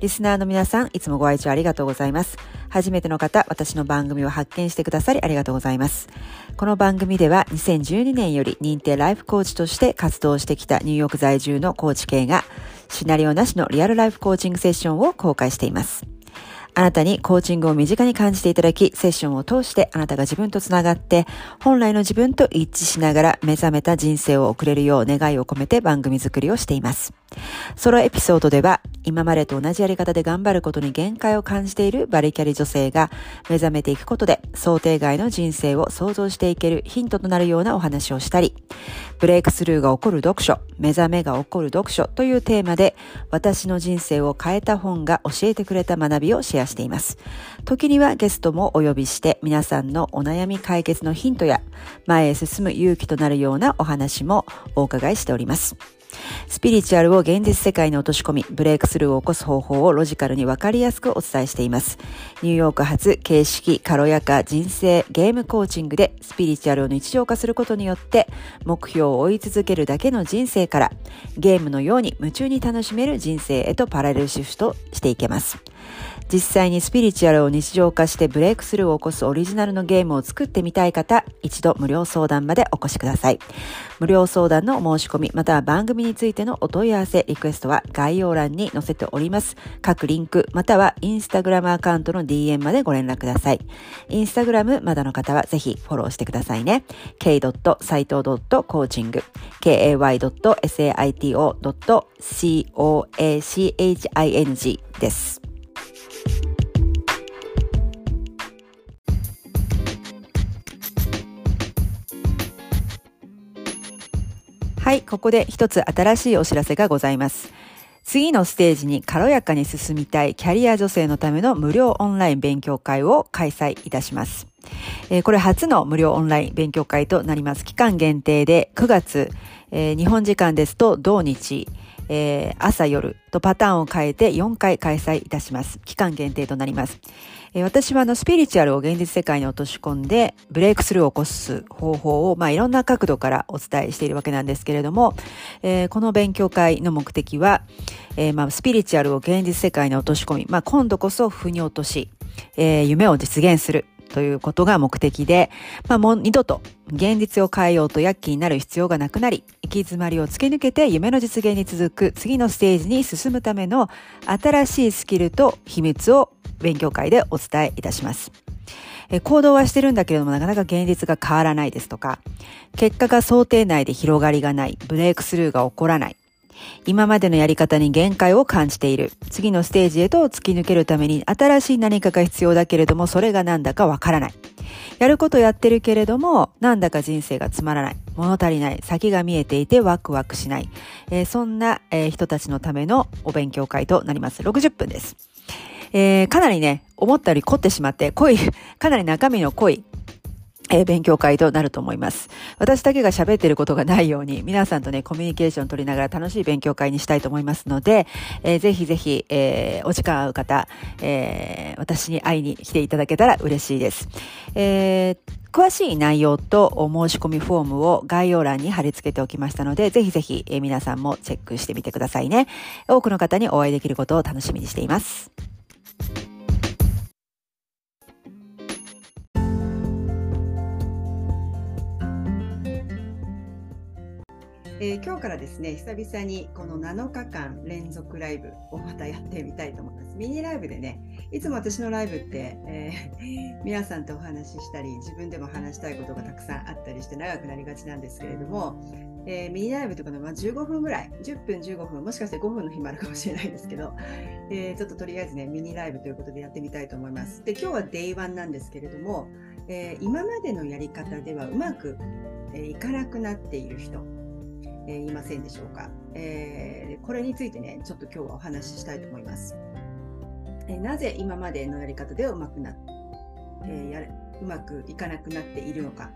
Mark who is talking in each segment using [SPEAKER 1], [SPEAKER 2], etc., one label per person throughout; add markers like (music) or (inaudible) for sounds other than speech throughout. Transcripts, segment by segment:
[SPEAKER 1] リスナーの皆さん、いつもご愛聴ありがとうございます。初めての方、私の番組を発見してくださりありがとうございます。この番組では2012年より認定ライフコーチとして活動してきたニューヨーク在住のコーチ系がシナリオなしのリアルライフコーチングセッションを公開しています。あなたにコーチングを身近に感じていただき、セッションを通してあなたが自分とつながって、本来の自分と一致しながら目覚めた人生を送れるよう願いを込めて番組作りをしています。ソロエピソードでは、今までと同じやり方で頑張ることに限界を感じているバリキャリ女性が目覚めていくことで想定外の人生を想像していけるヒントとなるようなお話をしたり、ブレイクスルーが起こる読書、目覚めが起こる読書というテーマで私の人生を変えた本が教えてくれた学びをシェアしています。時にはゲストもお呼びして皆さんのお悩み解決のヒントや前へ進む勇気となるようなお話もお伺いしております。スピリチュアルを現実世界に落とし込み、ブレイクスルーを起こす方法をロジカルにわかりやすくお伝えしています。ニューヨーク発形式、軽やか、人生、ゲームコーチングでスピリチュアルを日常化することによって目標を追い続けるだけの人生からゲームのように夢中に楽しめる人生へとパラレルシフトしていけます。実際にスピリチュアルを日常化してブレイクスルーを起こすオリジナルのゲームを作ってみたい方、一度無料相談までお越しください。無料相談の申し込み、または番組についてのお問い合わせ、リクエストは概要欄に載せております。各リンク、またはインスタグラムアカウントの DM までご連絡ください。インスタグラムまだの方はぜひフォローしてくださいね。k.saito.coaching kay.saito.coaching です。ここで一つ新しいお知らせがございます。次のステージに軽やかに進みたいキャリア女性のための無料オンライン勉強会を開催いたします。えー、これ初の無料オンライン勉強会となります。期間限定で9月、えー、日本時間ですと同日、えー、朝夜とパターンを変えて4回開催いたします。期間限定となります。えー、私はあのスピリチュアルを現実世界に落とし込んでブレイクスルーを起こす方法をまあいろんな角度からお伝えしているわけなんですけれども、えー、この勉強会の目的は、えー、まあスピリチュアルを現実世界に落とし込み、まあ今度こそ腑に落とし、えー、夢を実現する。ということが目的で、まあもう二度と現実を変えようと躍起になる必要がなくなり、行き詰まりを突き抜けて夢の実現に続く次のステージに進むための新しいスキルと秘密を勉強会でお伝えいたします。行動はしてるんだけれどもなかなか現実が変わらないですとか、結果が想定内で広がりがない、ブレイクスルーが起こらない、今までのやり方に限界を感じている。次のステージへと突き抜けるために新しい何かが必要だけれども、それが何だかわからない。やることやってるけれども、なんだか人生がつまらない。物足りない。先が見えていてワクワクしない。えー、そんな、えー、人たちのためのお勉強会となります。60分です。えー、かなりね、思ったより凝ってしまって、濃い、(laughs) かなり中身の濃いえ、勉強会となると思います。私だけが喋ってることがないように、皆さんとね、コミュニケーション取りながら楽しい勉強会にしたいと思いますので、えー、ぜひぜひ、えー、お時間合う方、えー、私に会いに来ていただけたら嬉しいです。えー詳しい内容とお申し込みフォームを概要欄に貼り付けておきましたので、ぜひぜひ、え皆さんもチェックしてみてくださいね。多くの方にお会いできることを楽しみにしています。えー、今日からですね、久々にこの7日間連続ライブをまたやってみたいと思います。ミニライブでね、いつも私のライブって、えー、(laughs) 皆さんとお話ししたり、自分でも話したいことがたくさんあったりして長くなりがちなんですけれども、えー、ミニライブとかの、まあ、15分ぐらい、10分15分、もしかして5分の日もあるかもしれないですけど、えー、ちょっととりあえずね、ミニライブということでやってみたいと思います。で、今日は Day1 なんですけれども、えー、今までのやり方ではうまく、えいかなくなっている人、えー、いませんでしょうか、えー、これについてね、ちょっと今日はお話ししたいと思います。
[SPEAKER 2] えなぜ今までのやり方ではうまくなっ、えー、やうまくいかなくなっているのか、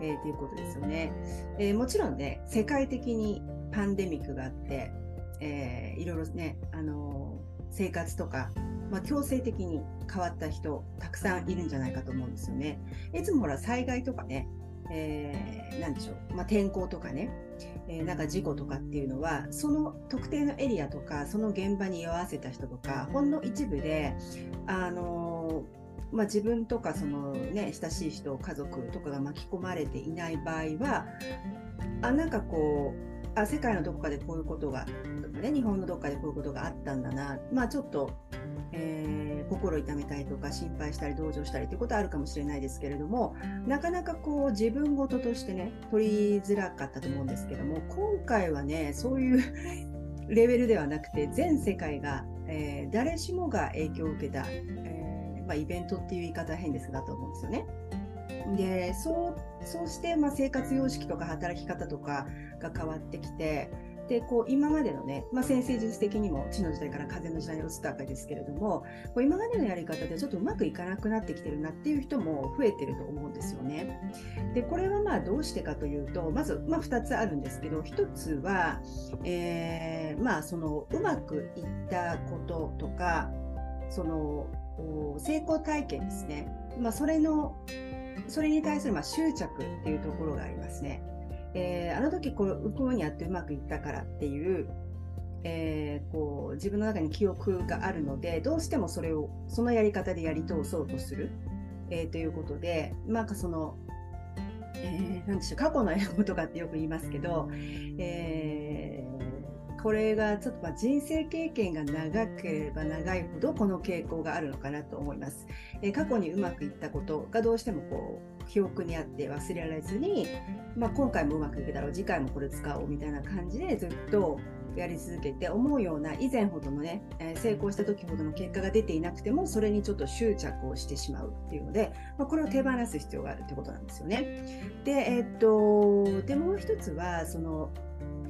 [SPEAKER 2] えー、ということですよね、えー、もちろんね、世界的にパンデミックがあって、えー、いろいろね、あの生活とか、まあ、強制的に変わった人、たくさんいるんじゃないかと思うんですよね。いつもほら、災害とかね、えー、でしょう、まあ、天候とかね、えー、なんか事故とかっていうのは、その特定のエリアとか、その現場に居合わせた人とか、ほんの一部で、あのー、まあ、自分とかその、ね、親しい人、家族とかが巻き込まれていない場合は、あなんかこうあ、世界のどこかでこういうことが、ね、日本のどこかでこういうことがあったんだな、まあ、ちょっと、えー、心痛めたりとか心配したり同情したりということはあるかもしれないですけれどもなかなかこう自分事としてね取りづらかったと思うんですけども今回はねそういう (laughs) レベルではなくて全世界が、えー、誰しもが影響を受けた、えー、まあ、イベントっていう言い方は変ですがと思うんですよね。でそうして、まあ、生活様式とか働き方とかが変わってきてでこう今までのね、まあ、先生術的にも地の時代から風の時代に移ったわけですけれどもこう今までのやり方でちょっとうまくいかなくなってきてるなっていう人も増えてると思うんですよね。でこれはまあどうしてかというとまず、まあ、2つあるんですけど1つは、えー、まあそのうまくいったこととかその成功体験ですね、まあ、それのそれに対するま執着っていうところがありますね。えー、あの時こうこうにやってうまくいったからっていう,、えー、こう自分の中に記憶があるのでどうしてもそれをそのやり方でやり通そうとする、えー、ということでなんかその、えー、なんでしょう過去の英語とかってよく言いますけど、えー、これがちょっとまあ人生経験が長ければ長いほどこの傾向があるのかなと思います。え、過去にうまくいったことがどうしてもこう記憶にあって忘れられずに、まあ、今回もうまくいくだろう次回もこれ使おうみたいな感じでずっとやり続けて思うような以前ほどのね、え、成功した時ほどの結果が出ていなくてもそれにちょっと執着をしてしまうっていうので、まあ、これを手放す必要があるってことなんですよね。で,、えー、っとでもう一つはその、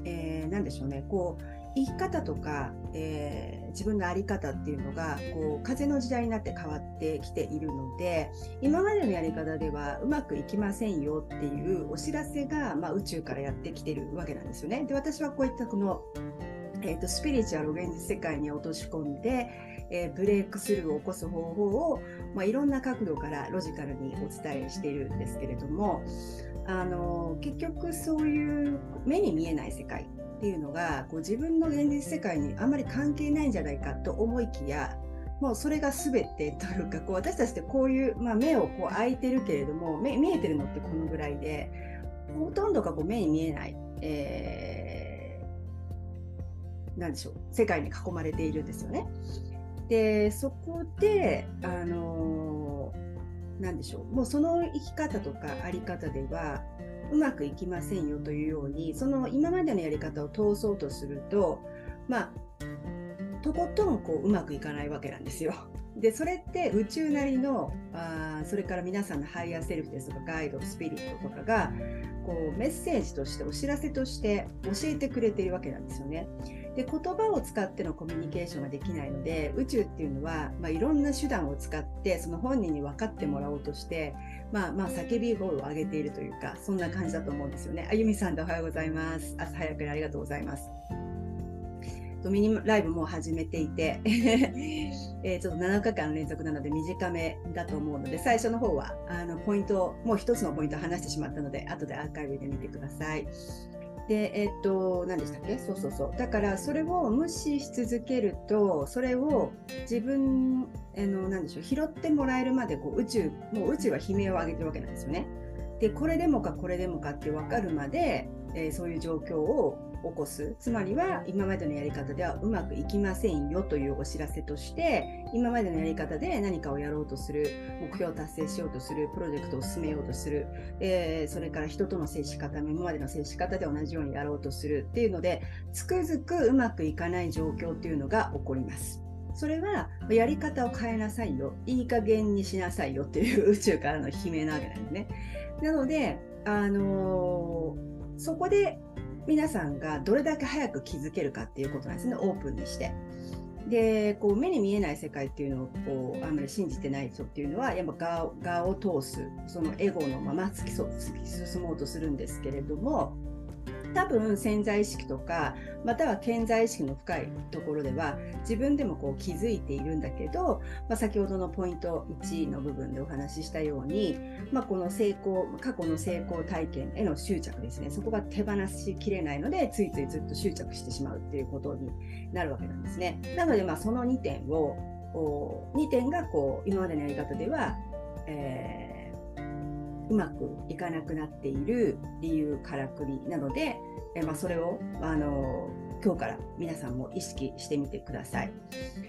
[SPEAKER 2] えー、何でしょうねこう生き方とか、えー、自分の在り方っていうのがこう風の時代になって変わってきているので今までのやり方ではうまくいきませんよっていうお知らせが、まあ、宇宙からやってきてるわけなんですよね。で私はこういったこのえーと、スピリチュアルを現実世界に落とし込んで、えー、ブレイクスルーを起こす方法を、まあ、いろんな角度からロジカルにお伝えしているんですけれどもあの結局そういう目に見えない世界っていうのがこう自分の現実世界にあんまり関係ないんじゃないかと思いきやもうそれが全てというかこう私たちってこういう、まあ、目をこう開いてるけれども目見えてるのってこのぐらいでほとんどがこう目に見えない、えー、なんでしょう世界に囲まれているんですよね。でそこであのー、なんでしょうもうその生き方とかあり方ではうまくいきませんよというようにその今までのやり方を通そうとするとまあとことんこううまくいかないわけなんですよ。でそれって宇宙なりのあそれから皆さんのハイヤーセルフですとかガイドスピリットとかがこうメッセージとしてお知らせとして教えてくれているわけなんですよね。で言葉を使ってのコミュニケーションができないので宇宙っていうのは、まあ、いろんな手段を使ってその本人に分かってもらおうとしてまあまあ叫び声を上げているというかそんな感じだと思うんですよね。あゆみさんでおはようございます。朝早くにありがとうございます。ミニライブも始めていて (laughs) え、ちょっと7日間連続なので短めだと思うので最初の方はあのポイントもう一つのポイントを話してしまったので後でアーカイブで見てください。で、えっと、何でしたっけ？そうそうそう。だから、それを無視し続けると、それを自分、あの、何でしょう、拾ってもらえるまで、こう、宇宙、もう宇宙は悲鳴を上げてるわけなんですよね。で、これでもかこれでもかって分かるまで、えー、そういう状況を起こすつまりは今までのやり方ではうまくいきませんよというお知らせとして今までのやり方で何かをやろうとする目標を達成しようとするプロジェクトを進めようとする、えー、それから人との接し方今までの接し方で同じようにやろうとするっていうのでつくづくうまくいかない状況っていうのが起こります。それはやり方を変えなさいよいい加減にしなさいよっていう宇宙からの悲鳴なわけなんですね。なので、あのー、そこで皆さんがどれだけ早く気づけるかっていうことなんですね、オープンにして。でこう目に見えない世界っていうのをこうあんまり信じてない人っていうのはやっぱ側を通すそのエゴのまま突き進もうとするんですけれども多分潜在意識とかまたは潜在意識の深いところでは自分でもこう気づいているんだけど、まあ、先ほどのポイント1の部分でお話ししたように、まあ、この成功過去の成功体験への執着ですねそこが手放しきれないのでついついずっと執着してしまうっていうことになるわけなんですね。なのでまあその2点を2点がこう今までのやり方では、えーうまくいかなくなっている理由からくりなので、えまあ、それをあの今日から皆さんも意識してみてください、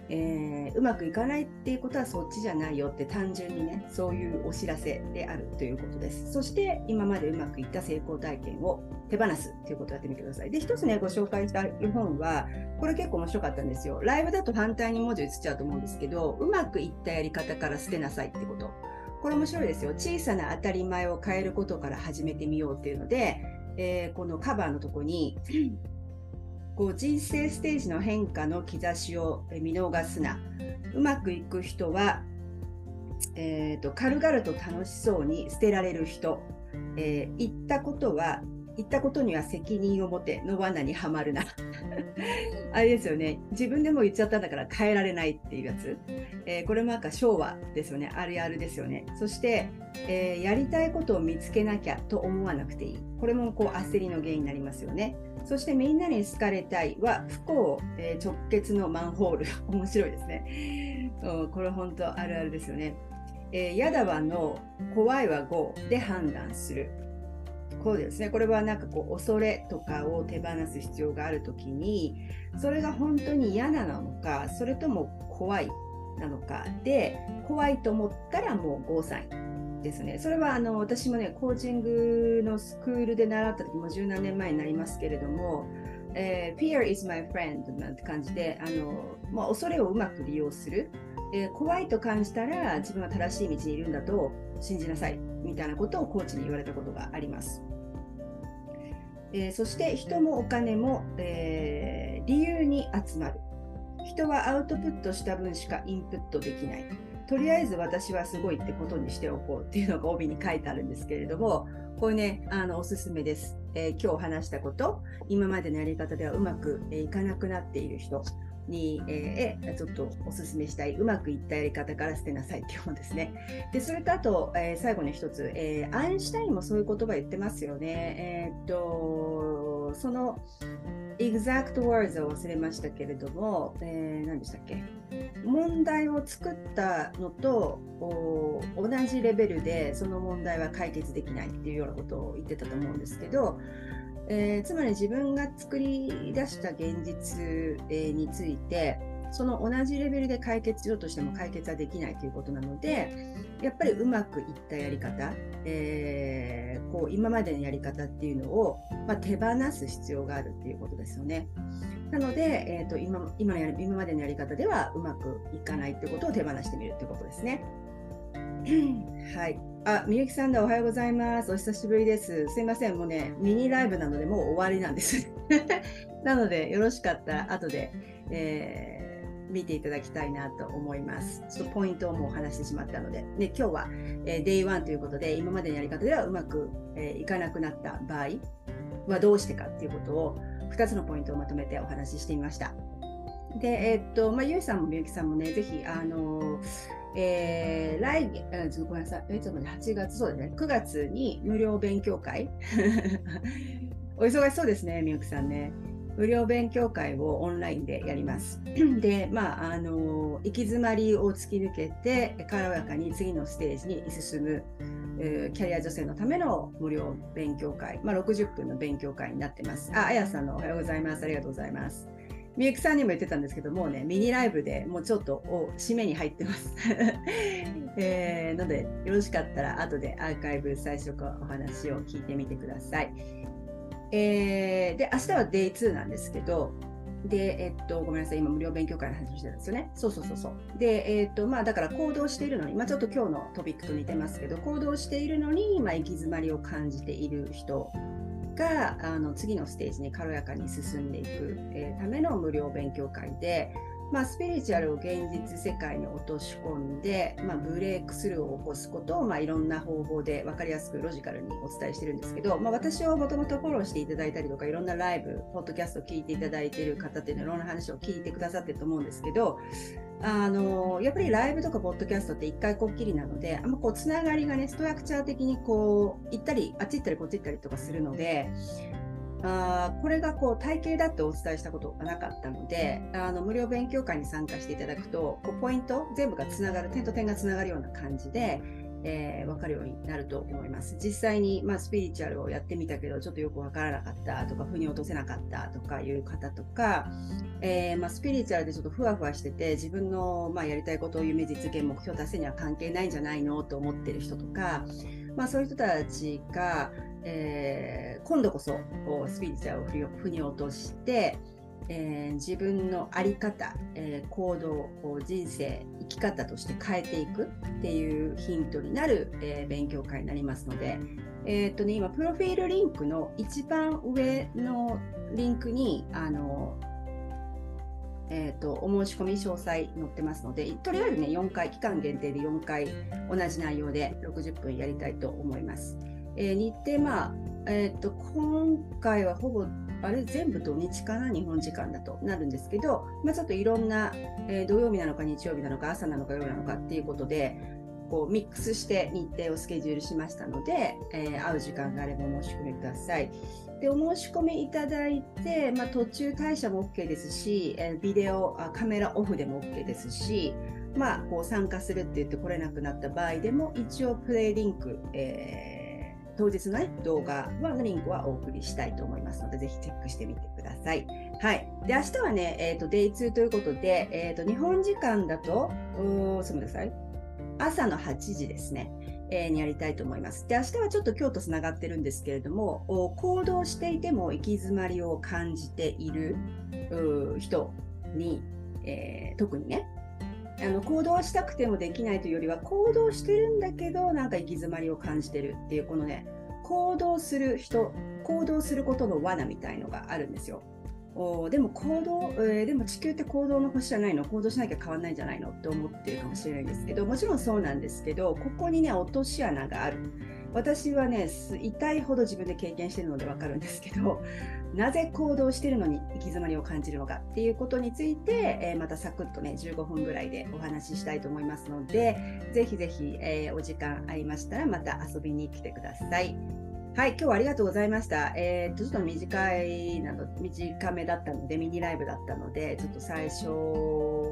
[SPEAKER 2] えー、うまくいかないっていうことはそっちじゃないよって単純にねそういうお知らせであるということです。そして今までうまくいった成功体験を手放すということをやってみてください。で一つねご紹介した絵本はこれ結構面白かったんですよ。ライブだと反対に文字映っちゃうと思うんですけどうまくいったやり方から捨てなさいってこと。これ面白いですよ。小さな当たり前を変えることから始めてみようっていうので、えー、このカバーのとこに、(clears throat) こう人生ステージの変化の兆しを見逃すな。うまくいく人は、えーと、軽々と楽しそうに捨てられる人。えー、言ったことは言ったことには責任を持ての罠にはまるな。あれですよね。自分でも言っちゃったんだから変えられないっていうやつ、えー、これもなんか昭和ですよね。あるあるですよね。そして、えー、やりたいことを見つけなきゃと思わなくていい。これもこう焦りの原因になりますよね。そしてみんなに好かれたいは不幸、えー、直結のマンホール。(laughs) 面白いですね、うん、これ本当あるあるですよね。えー、やだわの怖いは5で判断する。こうですね。これはなんかこう恐れとかを手放す必要がある時にそれが本当に嫌なのかそれとも怖いなのかで怖いと思ったらもうゴーサインですね。それはあの私もねコーチングのスクールで習った時も十何年前になりますけれども、えー、Fear is my friend なんて感じであの、まあ、恐れをうまく利用する、えー、怖いと感じたら自分は正しい道にいるんだと信じなさいみたいなことをコーチに言われたことがあります。えー、そして人もお金も、えー、理由に集まる。人はアウトプットした分しかインプットできない。とりあえず私はすごいってことにしておこうっていうのが帯に書いてあるんですけれども、これね、あのおすすめです、えー、今日話したこと、今までのやり方ではうまくいかなくなっている人、に、えー、ちょっとおすすめしたいうまくいったやり方から捨てなさいっていう本ですね。でそれとあと、えー、最後に一つ、えー、アインシュタインもそういう言葉言ってますよね。えー、っとその exact words を忘れましたけれども、えー、何でしたっけ？問題を作ったのと同じレベルでその問題は解決できないっていうようなことを言ってたと思うんですけど、えー、つまり自分が作り出した現実、えー、についてその同じレベルで解決しようとしても解決はできないということなのでやっぱりうまくいったやり方、えー、こう今までのやり方っていうのを、まあ、手放す必要があるっていうことですよね。なので、えーと、今今のや今までのやり方ではうまくいかないってことを手放してみるってことですね。(clears throat) はい。あ、みゆきさんだ、おはようございます。お久しぶりです。すいません、もうね、ミニライブなので、もう終わりなんです。(laughs) なので、よろしかったら、後で、えー、見ていただきたいなと思います。ちょっとポイントをもう話してしまったので、で今日は、えー、Day1 ということで、今までのやり方ではうまく、えー、いかなくなった場合はどうしてかっていうことを、2つのポイントをまとめてお話ししてみました。で、え、っと、まあ、ゆいさんもみゆきさんもね、ぜひ、あのえー、来月、ごめんなさい、えちょっと待って、8月、そうですね、9月に無料勉強会 (laughs) お忙しそうですね、みゆきさんね。無料勉強会をオンラインでやります。(clears throat) で、まあ、あの、行き詰まりを突き抜けて、軽やかに次のステージに進む、えー、キャリア女性のための無料勉強会、まあ、60分の勉強会になってます。あ、あやさんのおはようございます。ありがとうございます。みゆきさんにも言ってたんですけどもうねミニライブでもうちょっと締めに入ってます、(laughs) えー、のでよろしかったら後でアーカイブ最初からお話を聞いてみてください、えー、で明日は Day2 なんですけどで、えっと、ごめんなさい、今、無料勉強会の話をしてたんですよね。そうそうそうそう。で、えっと、まあ、だから行動しているのに、まあ、ちょっと今日のトピックと似てますけど、行動しているのに、まあ、行き詰まりを感じている人があの次のステージに軽やかに進んでいく、え、ための無料勉強会でまあ、スピリチュアルを現実世界に落とし込んで、まあ、ブレイクスルーを起こすことを、まあ、いろんな方法で分かりやすくロジカルにお伝えしてるんですけど、まあ、私をもともとフォローしていただいたりとかいろんなライブポッドキャストを聞いていただいている方っていうのいろんな話を聞いてくださってると思うんですけどあのやっぱりライブとかポッドキャストって一回こっきりなのであんまこうつながりがねストラクチャー的にこう行ったりあっち行ったりこっち行ったりとかするのであこれがこう体系だってお伝えしたことがなかったのであの無料勉強会に参加していただくとこうポイント全部がつながる点と点がつながるような感じで、えー、分かるようになると思います。実際に、まあ、スピリチュアルをやってみたけどちょっとよく分からなかったとか腑に落とせなかったとかいう方とか、えー、まあ、スピリチュアルでちょっとふわふわしてて自分の、まあ、やりたいことを夢実現目標達成には関係ないんじゃないのと思ってる人とか、まあ、そういう人たちがえー、今度こそスピリチュアルを腑に落として、えー、自分の在り方、えー、行動人生生き方として変えていくっていうヒントになる、えー、勉強会になりますので、え、っとね、今プロフィールリンクの一番上のリンクにあのえーと、お申し込み詳細載ってますので、とりあえずね、4回、期間限定で4回、同じ内容で60分やりたいと思います。えー、日程、まあえーと、今回はほぼあれ全部土日かな日本時間だとなるんですけど、まあ、ちょっといろんな、えー、土曜日なのか日曜日なのか朝なのか夜なのかっていうことでこうミックスして日程をスケジュールしましたので、えー、会う時間があればお申し込みください。でお申し込みいただいて、まあ、途中退社も OK ですし、えー、ビデオあカメラオフでも OK ですし、まあ、こう参加するって言って来れなくなった場合でも一応プレイリンク、えー当日の、ね、動画はリンクはお送りしたいと思いますので、ぜひチェックしてみてください。はい。で、明日はね、えっ、ー、と、デイ2ということで、えっ、ー、と、日本時間だと、うすみません。朝の8時ですね。えー、にやりたいと思います。で、明日はちょっと今日とつながってるんですけれども、行動していても行き詰まりを感じている人に、えー、特にね、あの行動したくてもできないというよりは行動してるんだけどなんか行き詰まりを感じてるっていうこのね行動する人行動することの罠みたいのがあるんですよ。おでも行動、えー、でも地球って行動の星じゃないの？行動しなきゃ変わんないんじゃないの？って思ってるかもしれないんですけどもちろんそうなんですけどここにね落とし穴がある。私はね痛いほど自分で経験してるので分かるんですけどなぜ行動してるのに行き詰まりを感じるのかっていうことについて、えー、またサクッとね15分ぐらいでお話ししたいと思いますのでぜひぜひ、えー、お時間ありましたらまた遊びに来てください。はい、今日はありがとうございました。えー、と、ちょっと短いなの、短めだったので、ミニライブだったので、ちょっと最初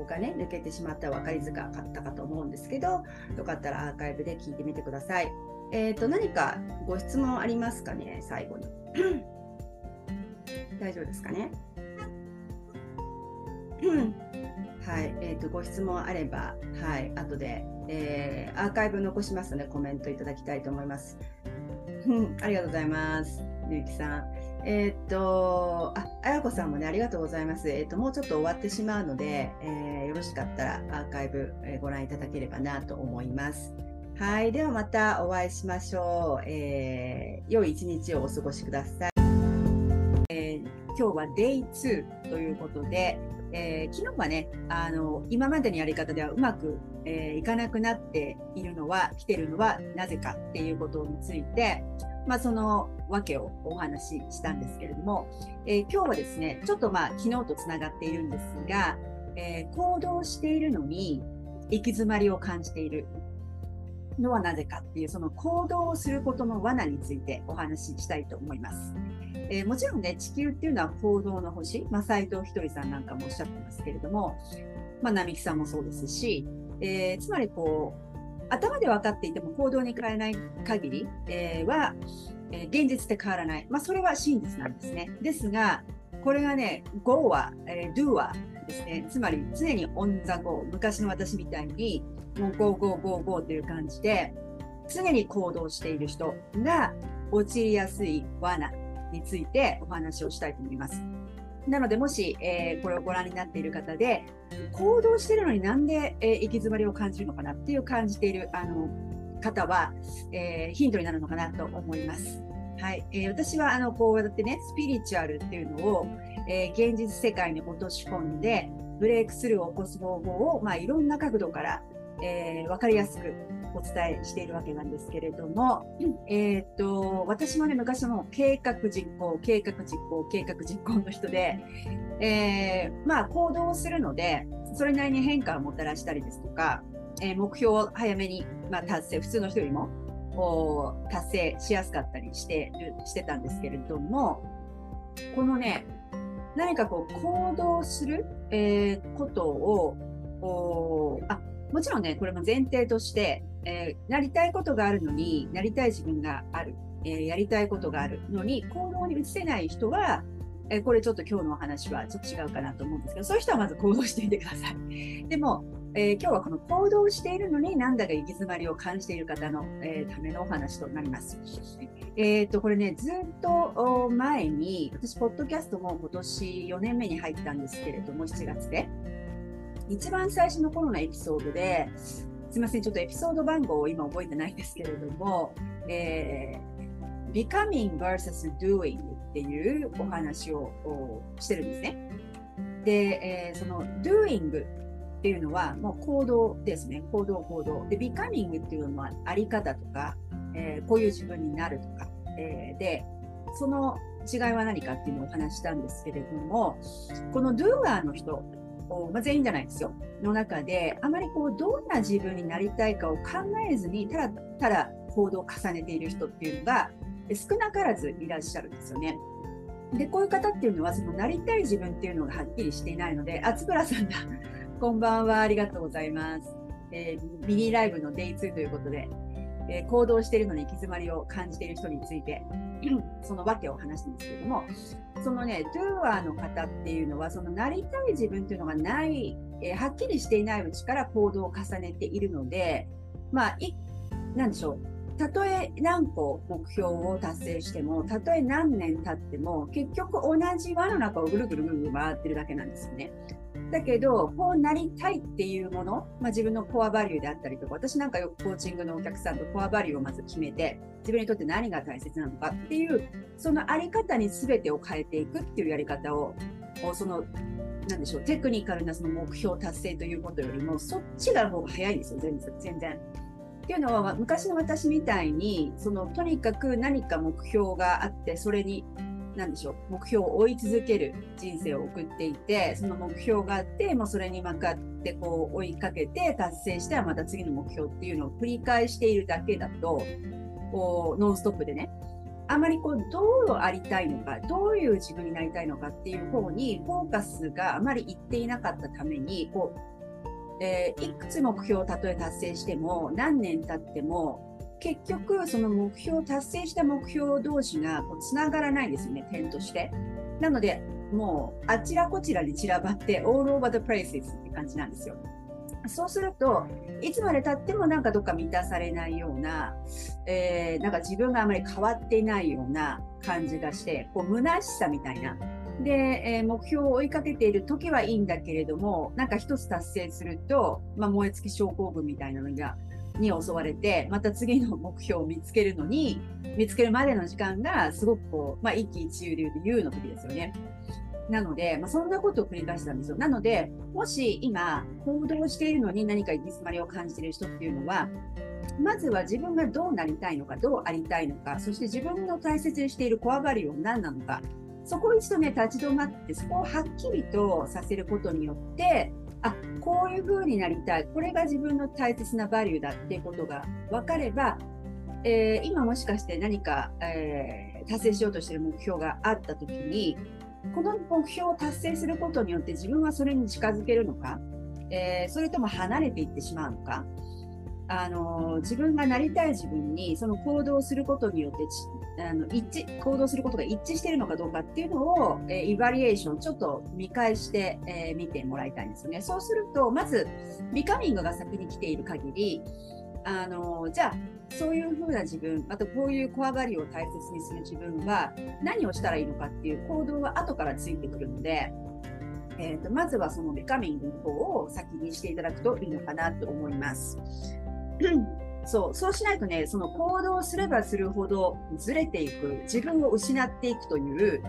[SPEAKER 2] がね、抜けてしまったら分かりづらかったかと思うんですけど、よかったらアーカイブで聞いてみてください。えー、っと、何かご質問ありますかね、最後に。大丈夫ですかね？はい、えーと、ご質問あれば、はい、後で、えー、アーカイブ残しますのでコメントいただきたいと思います。ありがとうございます。ゆうきさん。えっ、と、あ、あやこさんもね、ありがとうございます。えっ、と、もうちょっと終わってしまうので、えー、よろしかったらアーカイブ、えー、ご覧いただければなと思います。はい、ではまたお会いしましょう。えー、良い一日をお過ごしください。今日は Day2 ということで、えー、昨日はねあの今までのやり方ではうまく、えー、いかなくなっているのは来てるのはなぜかっていうことについて、まあ、その訳をお話ししたんですけれども、えー、今日はですねちょっとまあ昨日とつながっているんですが、え行動しているのに行き詰まりを感じているのはなぜかっていうその行動をすることの罠についてお話ししたいと思います。えー、もちろんね、地球っていうのは行動の星、まあ、藤ひとりさんなんかもおっしゃってますけれども、まあ、並木さんもそうですし、えー、つまりこう、頭で分かっていても行動に変えない限り、えー、は、え現実って変わらない。まあ、それは真実なんですね。ですが、これがね、Go は、え Do はですね、つまり常に On the Go、昔の私みたいに、もう Go, Go, Go, Go という感じで、常に行動している人が陥りやすい罠。についてお話をしたいと思います。なので、もし、えー、これをご覧になっている方で、行動してるのになんで、えー、行き詰まりを感じるのかなっていう感じているあの方は、えー、ヒントになるのかなと思います。はい、えー、私はあのこうやってね、スピリチュアルっていうのを、え、現実世界に落とし込んで、ブレイクスルーを起こす方法を、まあ、いろんな角度から、え、分かりやすくお伝えしているわけなんですけれども、えっ、と、私もね、昔の計画実行、計画実行、計画実行の人で、えー、まあ、行動するので、それなりに変化をもたらしたりですとか、えー、目標を早めに、まあ、達成、普通の人よりも、達成しやすかったりしてる、してたんですけれども、このね、何かこう行動する、え、ことを、あ、もちろんね、これも前提として、えー、なりたいことがあるのに、なりたい自分がある、えー、やりたいことがあるのに、行動に移せない人は、えー、これちょっと今日のお話はちょっと違うかなと思うんですけど、そういう人はまず行動してみてください。(laughs) でも、え今日はこの行動しているのになんだか行き詰まりを感じている方の、えためのお話となります。えっ、と、これね、ずっと前に、私、ポッドキャストも今年4年目に入ったんですけれども、7月で。一番最初の頃のエピソードで、すみません、ちょっとエピソード番号を今覚えてないんですけれども、えー、becoming versus doing っていうお話をしてるんですね。で、えー、その doing っていうのはもう行動ですね。行動行動。で、becoming っていうのはあり方とか、えー、こういう自分になるとか、えー、で、その違いは何かっていうのをお話したんですけれども、この doer の人こうまあ、全員じゃないですよ、の中で、あまりこう、どんな自分になりたいかを考えずに、ただただ行動を重ねている人っていうのが、少なからずいらっしゃるんですよね。で、こういう方っていうのは、そのなりたい自分っていうのがはっきりしていないので、あつぶらさんだ、(laughs) こんばんは、ありがとうございます。えー、ミニライブの Day2 ということで、えー、行動しているのに行き詰まりを感じている人について、(clears throat) その訳を話すんですけども、そのね、ドゥーアーの方っていうのは、そのなりたい自分っていうのがない、えー、はっきりしていないうちから行動を重ねているので、まあ、い、なんでしょう。たとえ何個目標を達成しても、たとえ何年経っても、結局同じ輪の中をぐるぐるぐるぐる回ってるだけなんですよね。だけど、こうなりたいっていうもの、まあ、自分のコアバリューであったりとか、私なんかよくコーチングのお客さんとコアバリューをまず決めて、自分にとって何が大切なのかっていう、そのあり方に全てを変えていくっていうやり方を、その、なんでしょう、テクニカルなその目標達成ということよりも、そっちが方が早いんですよ、全然。全然っていうのは、昔の私みたいに、その、とにかく何か目標があって、それになんでしょう、目標を追い続ける人生を送っていて、その目標があって、もうそれに向かってこう追いかけて達成してはまた次の目標っていうのを繰り返しているだけだと、こうノンストップでね、あまりこうどうありたいのか、どういう自分になりたいのかっていう方にフォーカスがあまりいっていなかったために、こうえー、いくつ目標をたとえ達成しても、何年経っても、結局、その目標、達成した目標同士がこうつながらないんですよね、点として。なので、もう、あちらこちらに散らばって、all over the places って感じなんですよ。そうすると、いつまで経ってもなんかどっか満たされないような、えー、なんか自分があまり変わっていないような感じがして、こう、虚しさみたいな。で、えー、目標を追いかけている時はいいんだけれども、なんか一つ達成すると、まあ、燃え尽き症候群みたいなのがに襲われて、また次の目標を見つけるのに、見つけるまでの時間がすごくこう、まあ、一喜一憂で言うの時ですよね。なので、まあ、そんなことを繰り返してたんですよ。なので、もし今、行動しているのに何か行き詰まりを感じている人っていうのは、まずは自分がどうなりたいのか、どうありたいのか、そして自分の大切にしているコアバリューは何なのか、そこを一度ね、立ち止まって、そこをはっきりとさせることによって、あこういう風になりたい。これが自分の大切なバリューだっていうことが分かれば、えー、今もしかして何か、えー、達成しようとしている目標があった時にこの目標を達成することによって自分はそれに近づけるのか、えー、それとも離れていってしまうのかあの自分がなりたい自分にその行動することによってあの一致行動することが一致しているのかどうかっていうのを、えー、イバリエーションちょっと見返して、えー、見てもらいたいんですよね。そうするとまずビカミングが先に来ている限りあのじゃあそういうふうな自分またこういうコアバリューを大切にする自分は何をしたらいいのかっていう行動は後からついてくるので。えー、とまずはそのビカミングの方を先にしていただくといいのかなと思います。そう、そうしないとね、その行動すればするほどずれていく、自分を失っていくという、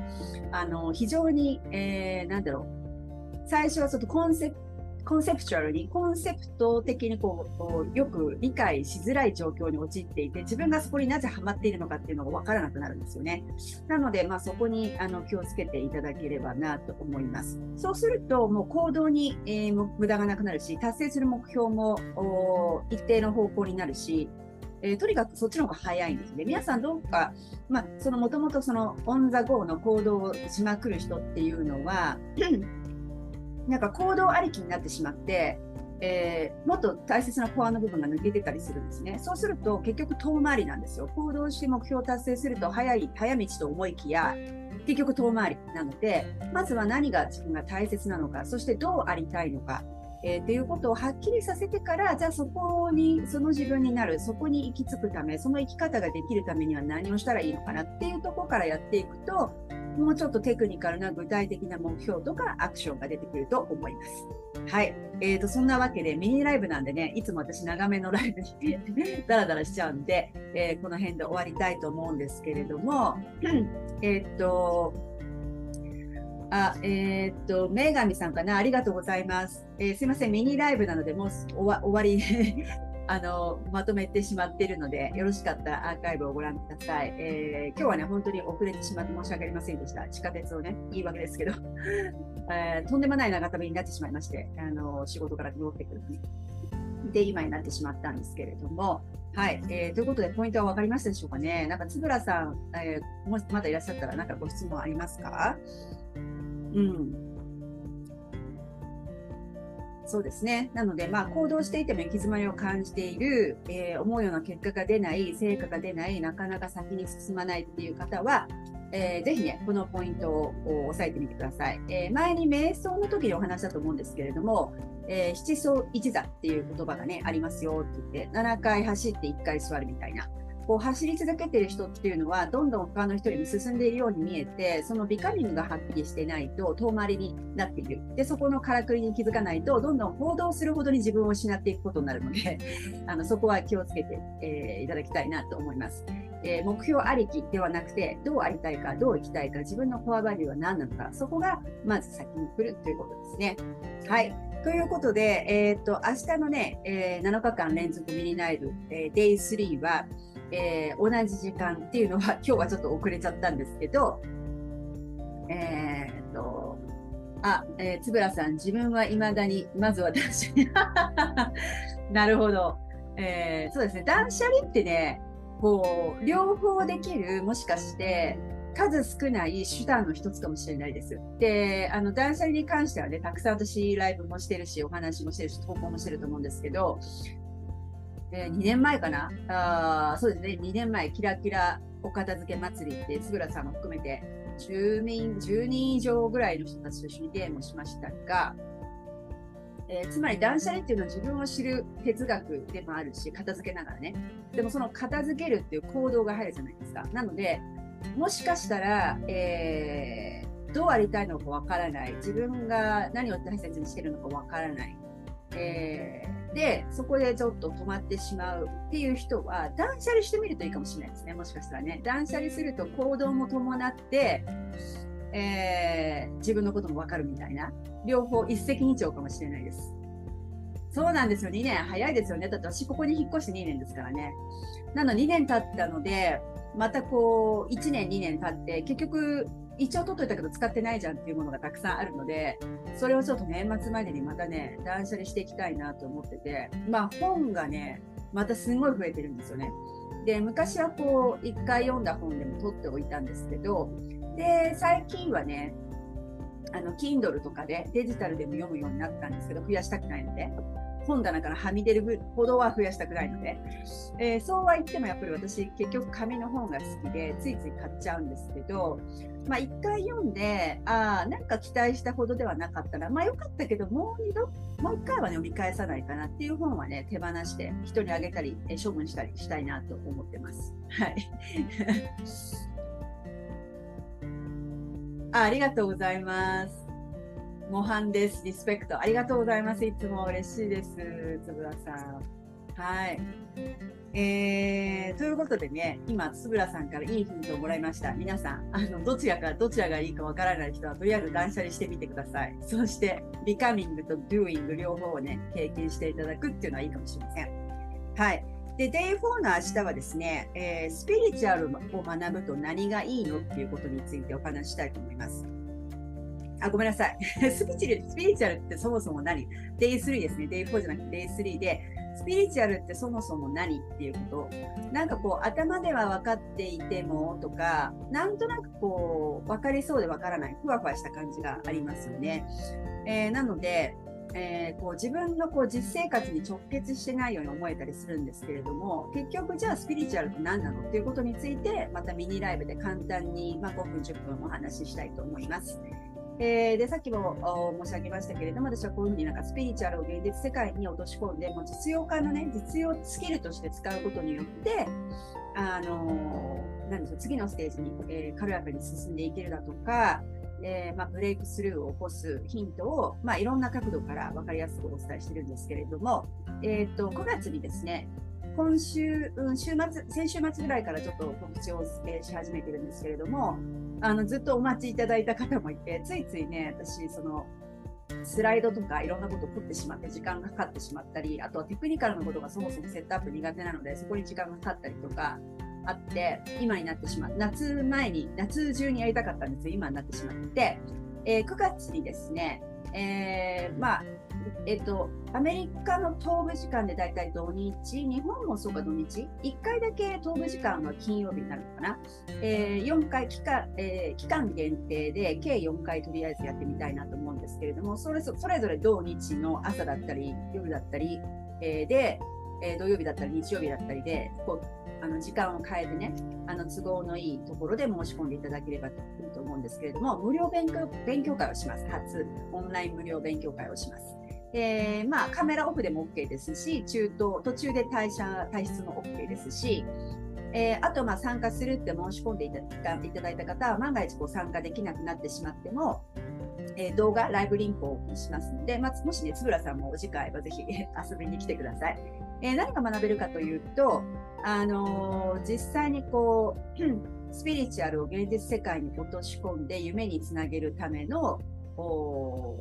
[SPEAKER 2] あの、非常に、えー、なんだろう、最初はちょっとコンセプコンセプチュアルに、コンセプト的にこうよく理解しづらい状況に陥っていて、自分がそこになぜハマっているのかっていうのが分からなくなるんですよね。なので、まあ、そこにあの気をつけていただければなと思います。そうすると、もう行動に、えー、無駄がなくなるし、達成する目標も一定の方向になるし、えー、とにかくそっちの方が早いんですね。皆さんどうか、まあ、そのもともとそのオンザゴーの行動をしまくる人っていうのは、なんか行動ありきになってしまって、えー、もっと大切なコアの部分が抜けてたりするんですね。そうすると結局遠回りなんですよ。行動して目標を達成すると早い、早道と思いきや、結局遠回りなので、まずは何が自分が大切なのか、そしてどうありたいのか、えー、っていうことをはっきりさせてから、じゃあそこに、その自分になる、そこに行き着くため、その生き方ができるためには何をしたらいいのかなっていうとこからやっていくと、もうちょっとテクニカルな具体的な目標とかアクションが出てくると思います。はい。えーと、そんなわけでミニライブなんでね、いつも私長めのライブに (laughs) ダラダラしちゃうんで、えー、この辺で終わりたいと思うんですけれども、えっ、と、あ、えー、っと、女神さんかな？ありがとうございます。えー、すいません、ミニライブなので、もう終わりあの、まとめてしまっているので、よろしかったらアーカイブをご覧ください。えー、今日はね、本当に遅れてしまって申し訳ありませんでした。地下鉄をね、言い訳ですけど、(laughs) えー、とんでもない長旅になってしまいまして、あの、仕事から戻ってくるに。で、今になってしまったんですけれども、はい、えー、ということで、ポイントは分かりましたでしょうかね。なんか、つぶらさん、えー、もしまだいらっしゃったら、なんかご質問ありますか？うん。そうですね。なので、まあ、行動していても行き詰まりを感じている、えー、思うような結果が出ない、成果が出ない、なかなか先に進まないっていう方は、えー、ぜひね、このポイントを押さえてみてください。えー、前に瞑想の時にお話したと思うんですけれども、えー、七層一座っていう言葉がね、ありますよって言って、7回走って1回座るみたいな。こう走り続けてる人っていうのはどんどん他の人より進んでいるように見えてそのビカミングがはっきりしてないと遠回りになっているでそこのからくりに気づかないとどんどん行動するほどに自分を失っていくことになるので (laughs) あのそこは気をつけて、えー、いただきたいなと思います。えー、目標ありきではなくてどうありたいかどう生きたいか自分のコアバリューは何なのかそこがまず先に来るということですね。はいということで、えー、っと明日のね、えー、7日間連続ミニライブ、えー、Day3 はえー、同じ時間っていうのは (laughs) 今日はちょっと遅れちゃったんですけど、えー、っと、あ、えー、つぶらさん、自分は未だに、まずは断捨離。(laughs) なるほど。えー、そうですね、断捨離ってね、こう、両方できる、もしかして、数少ない手段の一つかもしれないです。で、あの、断捨離に関してはね、たくさん私、ライブもしてるし、お話もしてるし、投稿もしてると思うんですけど、えー、2年前かな？あそうですね、2年前、キラキラお片付け祭りって、すぐらさんも含めて、10人、10人以上ぐらいの人たちと一緒にゲームをしましたが、えー、つまり断捨離っていうのは自分を知る哲学でもあるし、片付けながらね。でもその片付けるっていう行動が入るじゃないですか。なので、もしかしたら、えー、どうありたいのかわからない。自分が何を大切にしてるのかわからない。えーでそこでちょっと止まってしまうっていう人は断捨離してみるといいかもしれないですね。もしかしたらね。断捨離すると行動も伴って、えー、自分のことも分かるみたいな。両方一石二鳥かもしれないです。そうなんですよ。2年。早いですよね。だって私ここに引っ越して2年ですからね。なの2年経ったのでまたこう1年2年経って結局一応取っといたけど使ってないじゃんっていうものがたくさんあるので、それをちょっと年末までにまたね、断捨離していきたいなと思ってて、まあ本がね、またすごい増えてるんですよね。で、昔はこう、一回読んだ本でも取っておいたんですけど、で、最近はね、あの、Kindle とかでデジタルでも読むようになったんですけど、増やしたくないので。本棚からはみ出るほどは増やしたくないので、えー、そうは言ってもやっぱり私結局紙の本が好きでついつい買っちゃうんですけど、まあ、1回読んでああなんか期待したほどではなかったらまあよかったけどもう2度もう1回は、ね、読み返さないかなっていう本はね手放して人にあげたり、え処分したりしたいなと思ってます。はい。(laughs) あありがとうございます。模範です。リスペクト。ありがとうございます。いつも嬉しいです。つぶらさん。はい。えー、ということでね、今、つぶらさんからいいヒントをもらいました。皆さん、あのどちらかどちらがいいかわからない人は、とりあえず断捨離してみてください。そして、ビカミングとドゥーイング両方をね、経験していただくっていうのはいいかもしれません。はい。で、Day4 の明日はですね、えー、スピリチュアルを学ぶと何がいいのっていうことについてお話したいと思います。あ、ごめんなさい。(laughs) スピリスピリチュアルってそもそも何 ?Day3 ですね。Day4 じゃなくて Day3 で、スピリチュアルってそもそも何っていうことなんかこう頭では分かっていてもとかなんとなくこう分かりそうで分からないふわふわした感じがありますよね。えー、なので、えー、こう自分のこう実生活に直結してないように思えたりするんですけれども結局じゃあスピリチュアルって何なのっていうことについてまたミニライブで簡単に、まあ、5分10分お話ししたいと思います。えー、でさっきも申し上げましたけれども私はこういうふうになんかスピリチュアルを現実世界に落とし込んでもう実用化のね実用スキルとして使うことによってあのー、なんでしょう次のステージに、えー、軽やかに進んでいけるだとか、えーまあ、ブレイクスルーを起こすヒントを、まあ、いろんな角度から分かりやすくお伝えしてるんですけれども、えーと、と9月にですね今週、うん、週末、先週末ぐらいからちょっと告知を、え、し始めてるんですけれども、あのずっとお待ちいただいた方もいて、ついついね、私、その、スライドとかいろんなことを取ってしまって時間がかかってしまったり、あとはテクニカルのことがそもそもセットアップ苦手なので、そこに時間がかかったりとかあって、今になってしまう。夏前に、夏中にやりたかったんですよ、今になってしまって、えー、9月にですね、えー、まあ、えっと、アメリカの東部時間でだいたい土日、日本もそうか土日、1回だけ東部時間は金曜日になるのかな、えー、4回期間、えー、期間限定で計4回とりあえずやってみたいなと思うんですけれども、それそれぞれ土日の朝だったり、夜だったり、えー、で、えー、土曜日だったり日曜日だったりで、こうあの時間を変えてね、あの都合のいいところで申し込んでいただければいいと思うんですけれども、無料勉強勉強会をします。初、オンライン無料勉強会をします。えー、まあ、カメラオフでも OK ですし、中東、途中で退社、退出も OK ですし、えー、あと、まあ、参加するって申し込んでいたいただいた方は、万が一こう参加できなくなってしまっても、え、動画、ライブリンクをしますので、まあ、もしね、つぶらさんもお時間あればぜひ遊びに来てください。えー、何が学べるかというと、あのー、実際にこう、スピリチュアルを現実世界に落とし込んで夢につなげるための、オ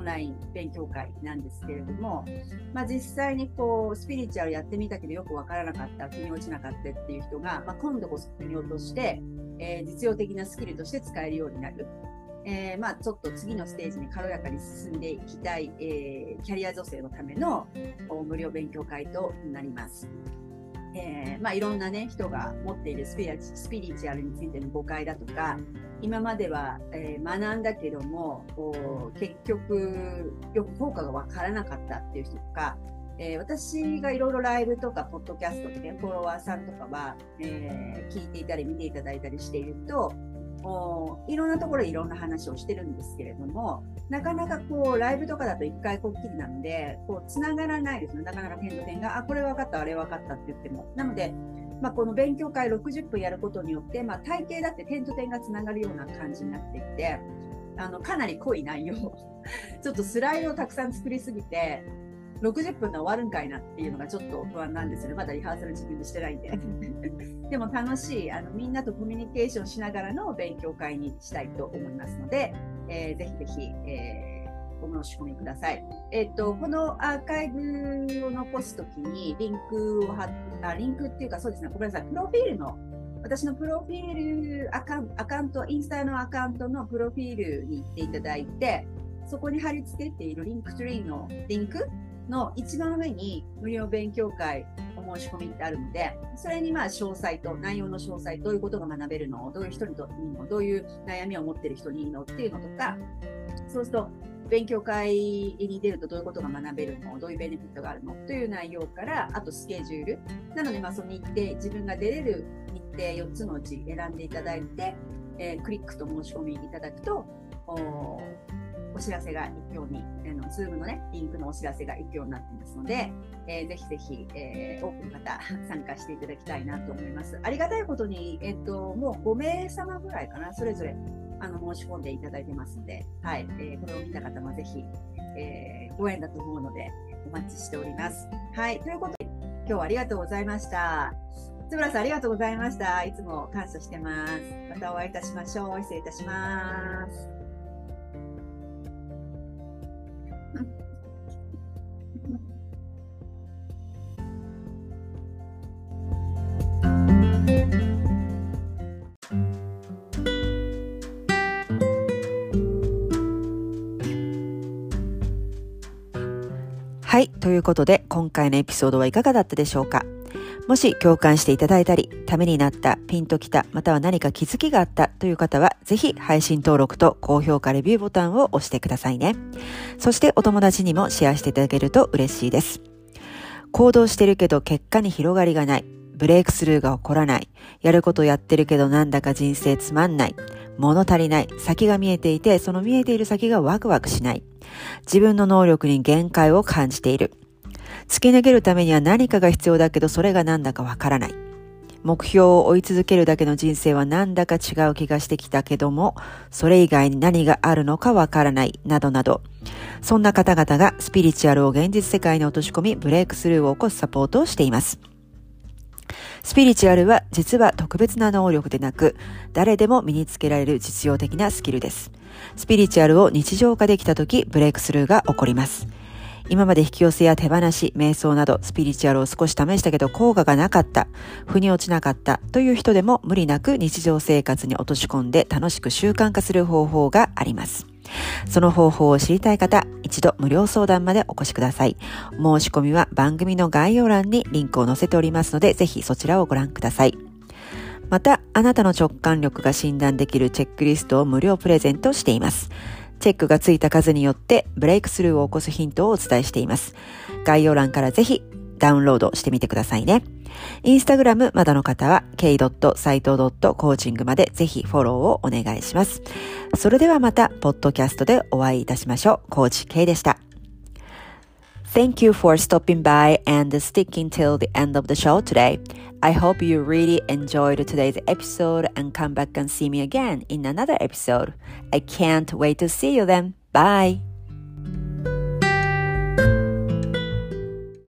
[SPEAKER 2] ンライン勉強会なんですけれども、まあ、実際にこうスピリチュアルやってみたけどよくわからなかった腑に落ちなかったっていう人が、まあ、今度こそ腑に落として、えー、実用的なスキルとして使えるようになる。えー、まあ、ちょっと次のステージに軽やかに進んでいきたい、えー、キャリア女性のための無料勉強会となります。えー、まあ、いろんな、ね、人が持っているスピリスピリチュアルについての誤解だとか今までは、えー、学んだけども結局よく効果が分からなかったっていう人とか、えー、私がいろいろライブとかポッドキャストでフォロワーさんとかは、え聞いていたり見ていただいたりしているといろんなところでいろんな話をしてるんですけれどもなかなかこうライブとかだと1回こっきりなのでこうつながらないですね。なかなか点と点があこれ分かったあれ分かったって言っても。なので、まあ、この勉強会60分やることによって、まあ、体系だって点と点がつながるような感じになっていてあのかなり濃い内容ちょっとスライドをたくさん作りすぎて60分で終わるんかいなっていうのがちょっと不安なんですよね。まだリハーサル自分でしてないんで。(laughs) でも楽しいあの、みんなとコミュニケーションしながらの勉強会にしたいと思いますので、えー、ぜひぜひ、えー、お申し込みください。えっ、と、このアーカイブを残すときにリンクを貼ったリンクっていうかそうですね、ごめんなさい、プロフィールの私のプロフィールアカアカウント、インスタのアカウントのプロフィールに行っていただいて、そこに貼り付けている Linktree のリンクの一番上に無料勉強会お申し込みってあるので、それにまあ詳細と内容の詳細、どういうことが学べるのどういう人にといいのどういう悩みを持ってる人にいいのっていうのとか、そうすると勉強会に出るとどういうことが学べるのどういうベネフィットがあるのという内容から、あとスケジュール。なので、まあその日程、自分が出れる日程4つのうち選んでいただいて、えー、クリックと申し込みいただくと、お知らせが行くように、あの Zoom のね、リンクのお知らせが行くようになっていますので、えー、ぜひぜひ、えー、多くの方参加していただきたいなと思います。ありがたいことに、えっと、もう5名様ぐらいかな、それぞれあの申し込んでいただいてますので、はい、えー、これを見た方もぜひ、えー、ご縁だと思うので、お待ちしております。はい。ということで、今日はありがとうございました。津村さん、ありがとうございました。いつも感謝してます。またお会いいたしましょう。失礼いたします。
[SPEAKER 1] はい。ということで、今回のエピソードはいかがだったでしょうか？もし共感していただいたり、ためになった、ピンときた、または何か気づきがあったという方は、ぜひ配信登録と高評価レビューボタンを押してくださいね。そしてお友達にもシェアしていただけると嬉しいです。行動してるけど結果に広がりがない。ブレイクスルーが起こらない。やることやってるけどなんだか人生つまんない。物足りない。先が見えていて、その見えている先がワクワクしない。自分の能力に限界を感じている。突き抜けるためには何かが必要だけどそれが何だかわからない。目標を追い続けるだけの人生はなんだか違う気がしてきたけども、それ以外に何があるのかわからない、などなど。そんな方々がスピリチュアルを現実世界に落とし込み、ブレイクスルーを起こすサポートをしています。スピリチュアルは実は特別な能力でなく、誰でも身につけられる実用的なスキルです。スピリチュアルを日常化できた時、ブレイクスルーが起こります。今まで引き寄せや手放し、瞑想などスピリチュアルを少し試したけど効果がなかった、腑に落ちなかったという人でも無理なく日常生活に落とし込んで楽しく習慣化する方法があります。その方法を知りたい方、一度無料相談までお越しください。申し込みは番組の概要欄にリンクを載せておりますので、ぜひそちらをご覧ください。また、あなたの直感力が診断できるチェックリストを無料プレゼントしています。チェックがついた数によってブレイクスルーを起こすヒントをお伝えしています。概要欄からぜひダウンロードしてみてくださいね。インスタグラムまだの方は k.saito.coaching までぜひフォローをお願いします。それではまた、ポッドキャストでお会いいたしましょう。コーチ K でした。Thank you for stopping by and sticking till the end of the show today. I hope you really enjoyed today's episode and come back and see me again in another episode. I can't wait to see you then. Bye!